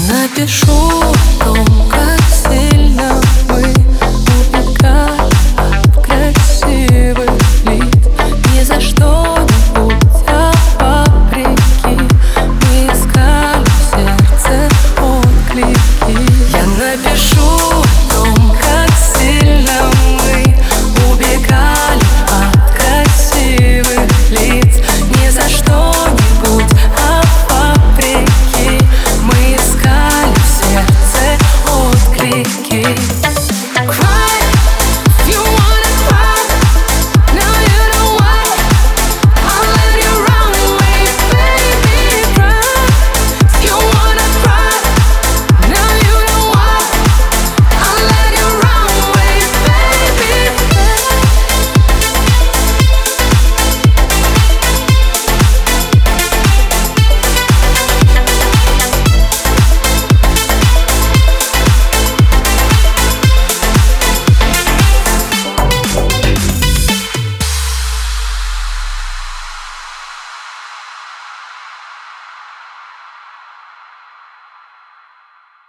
напишу в том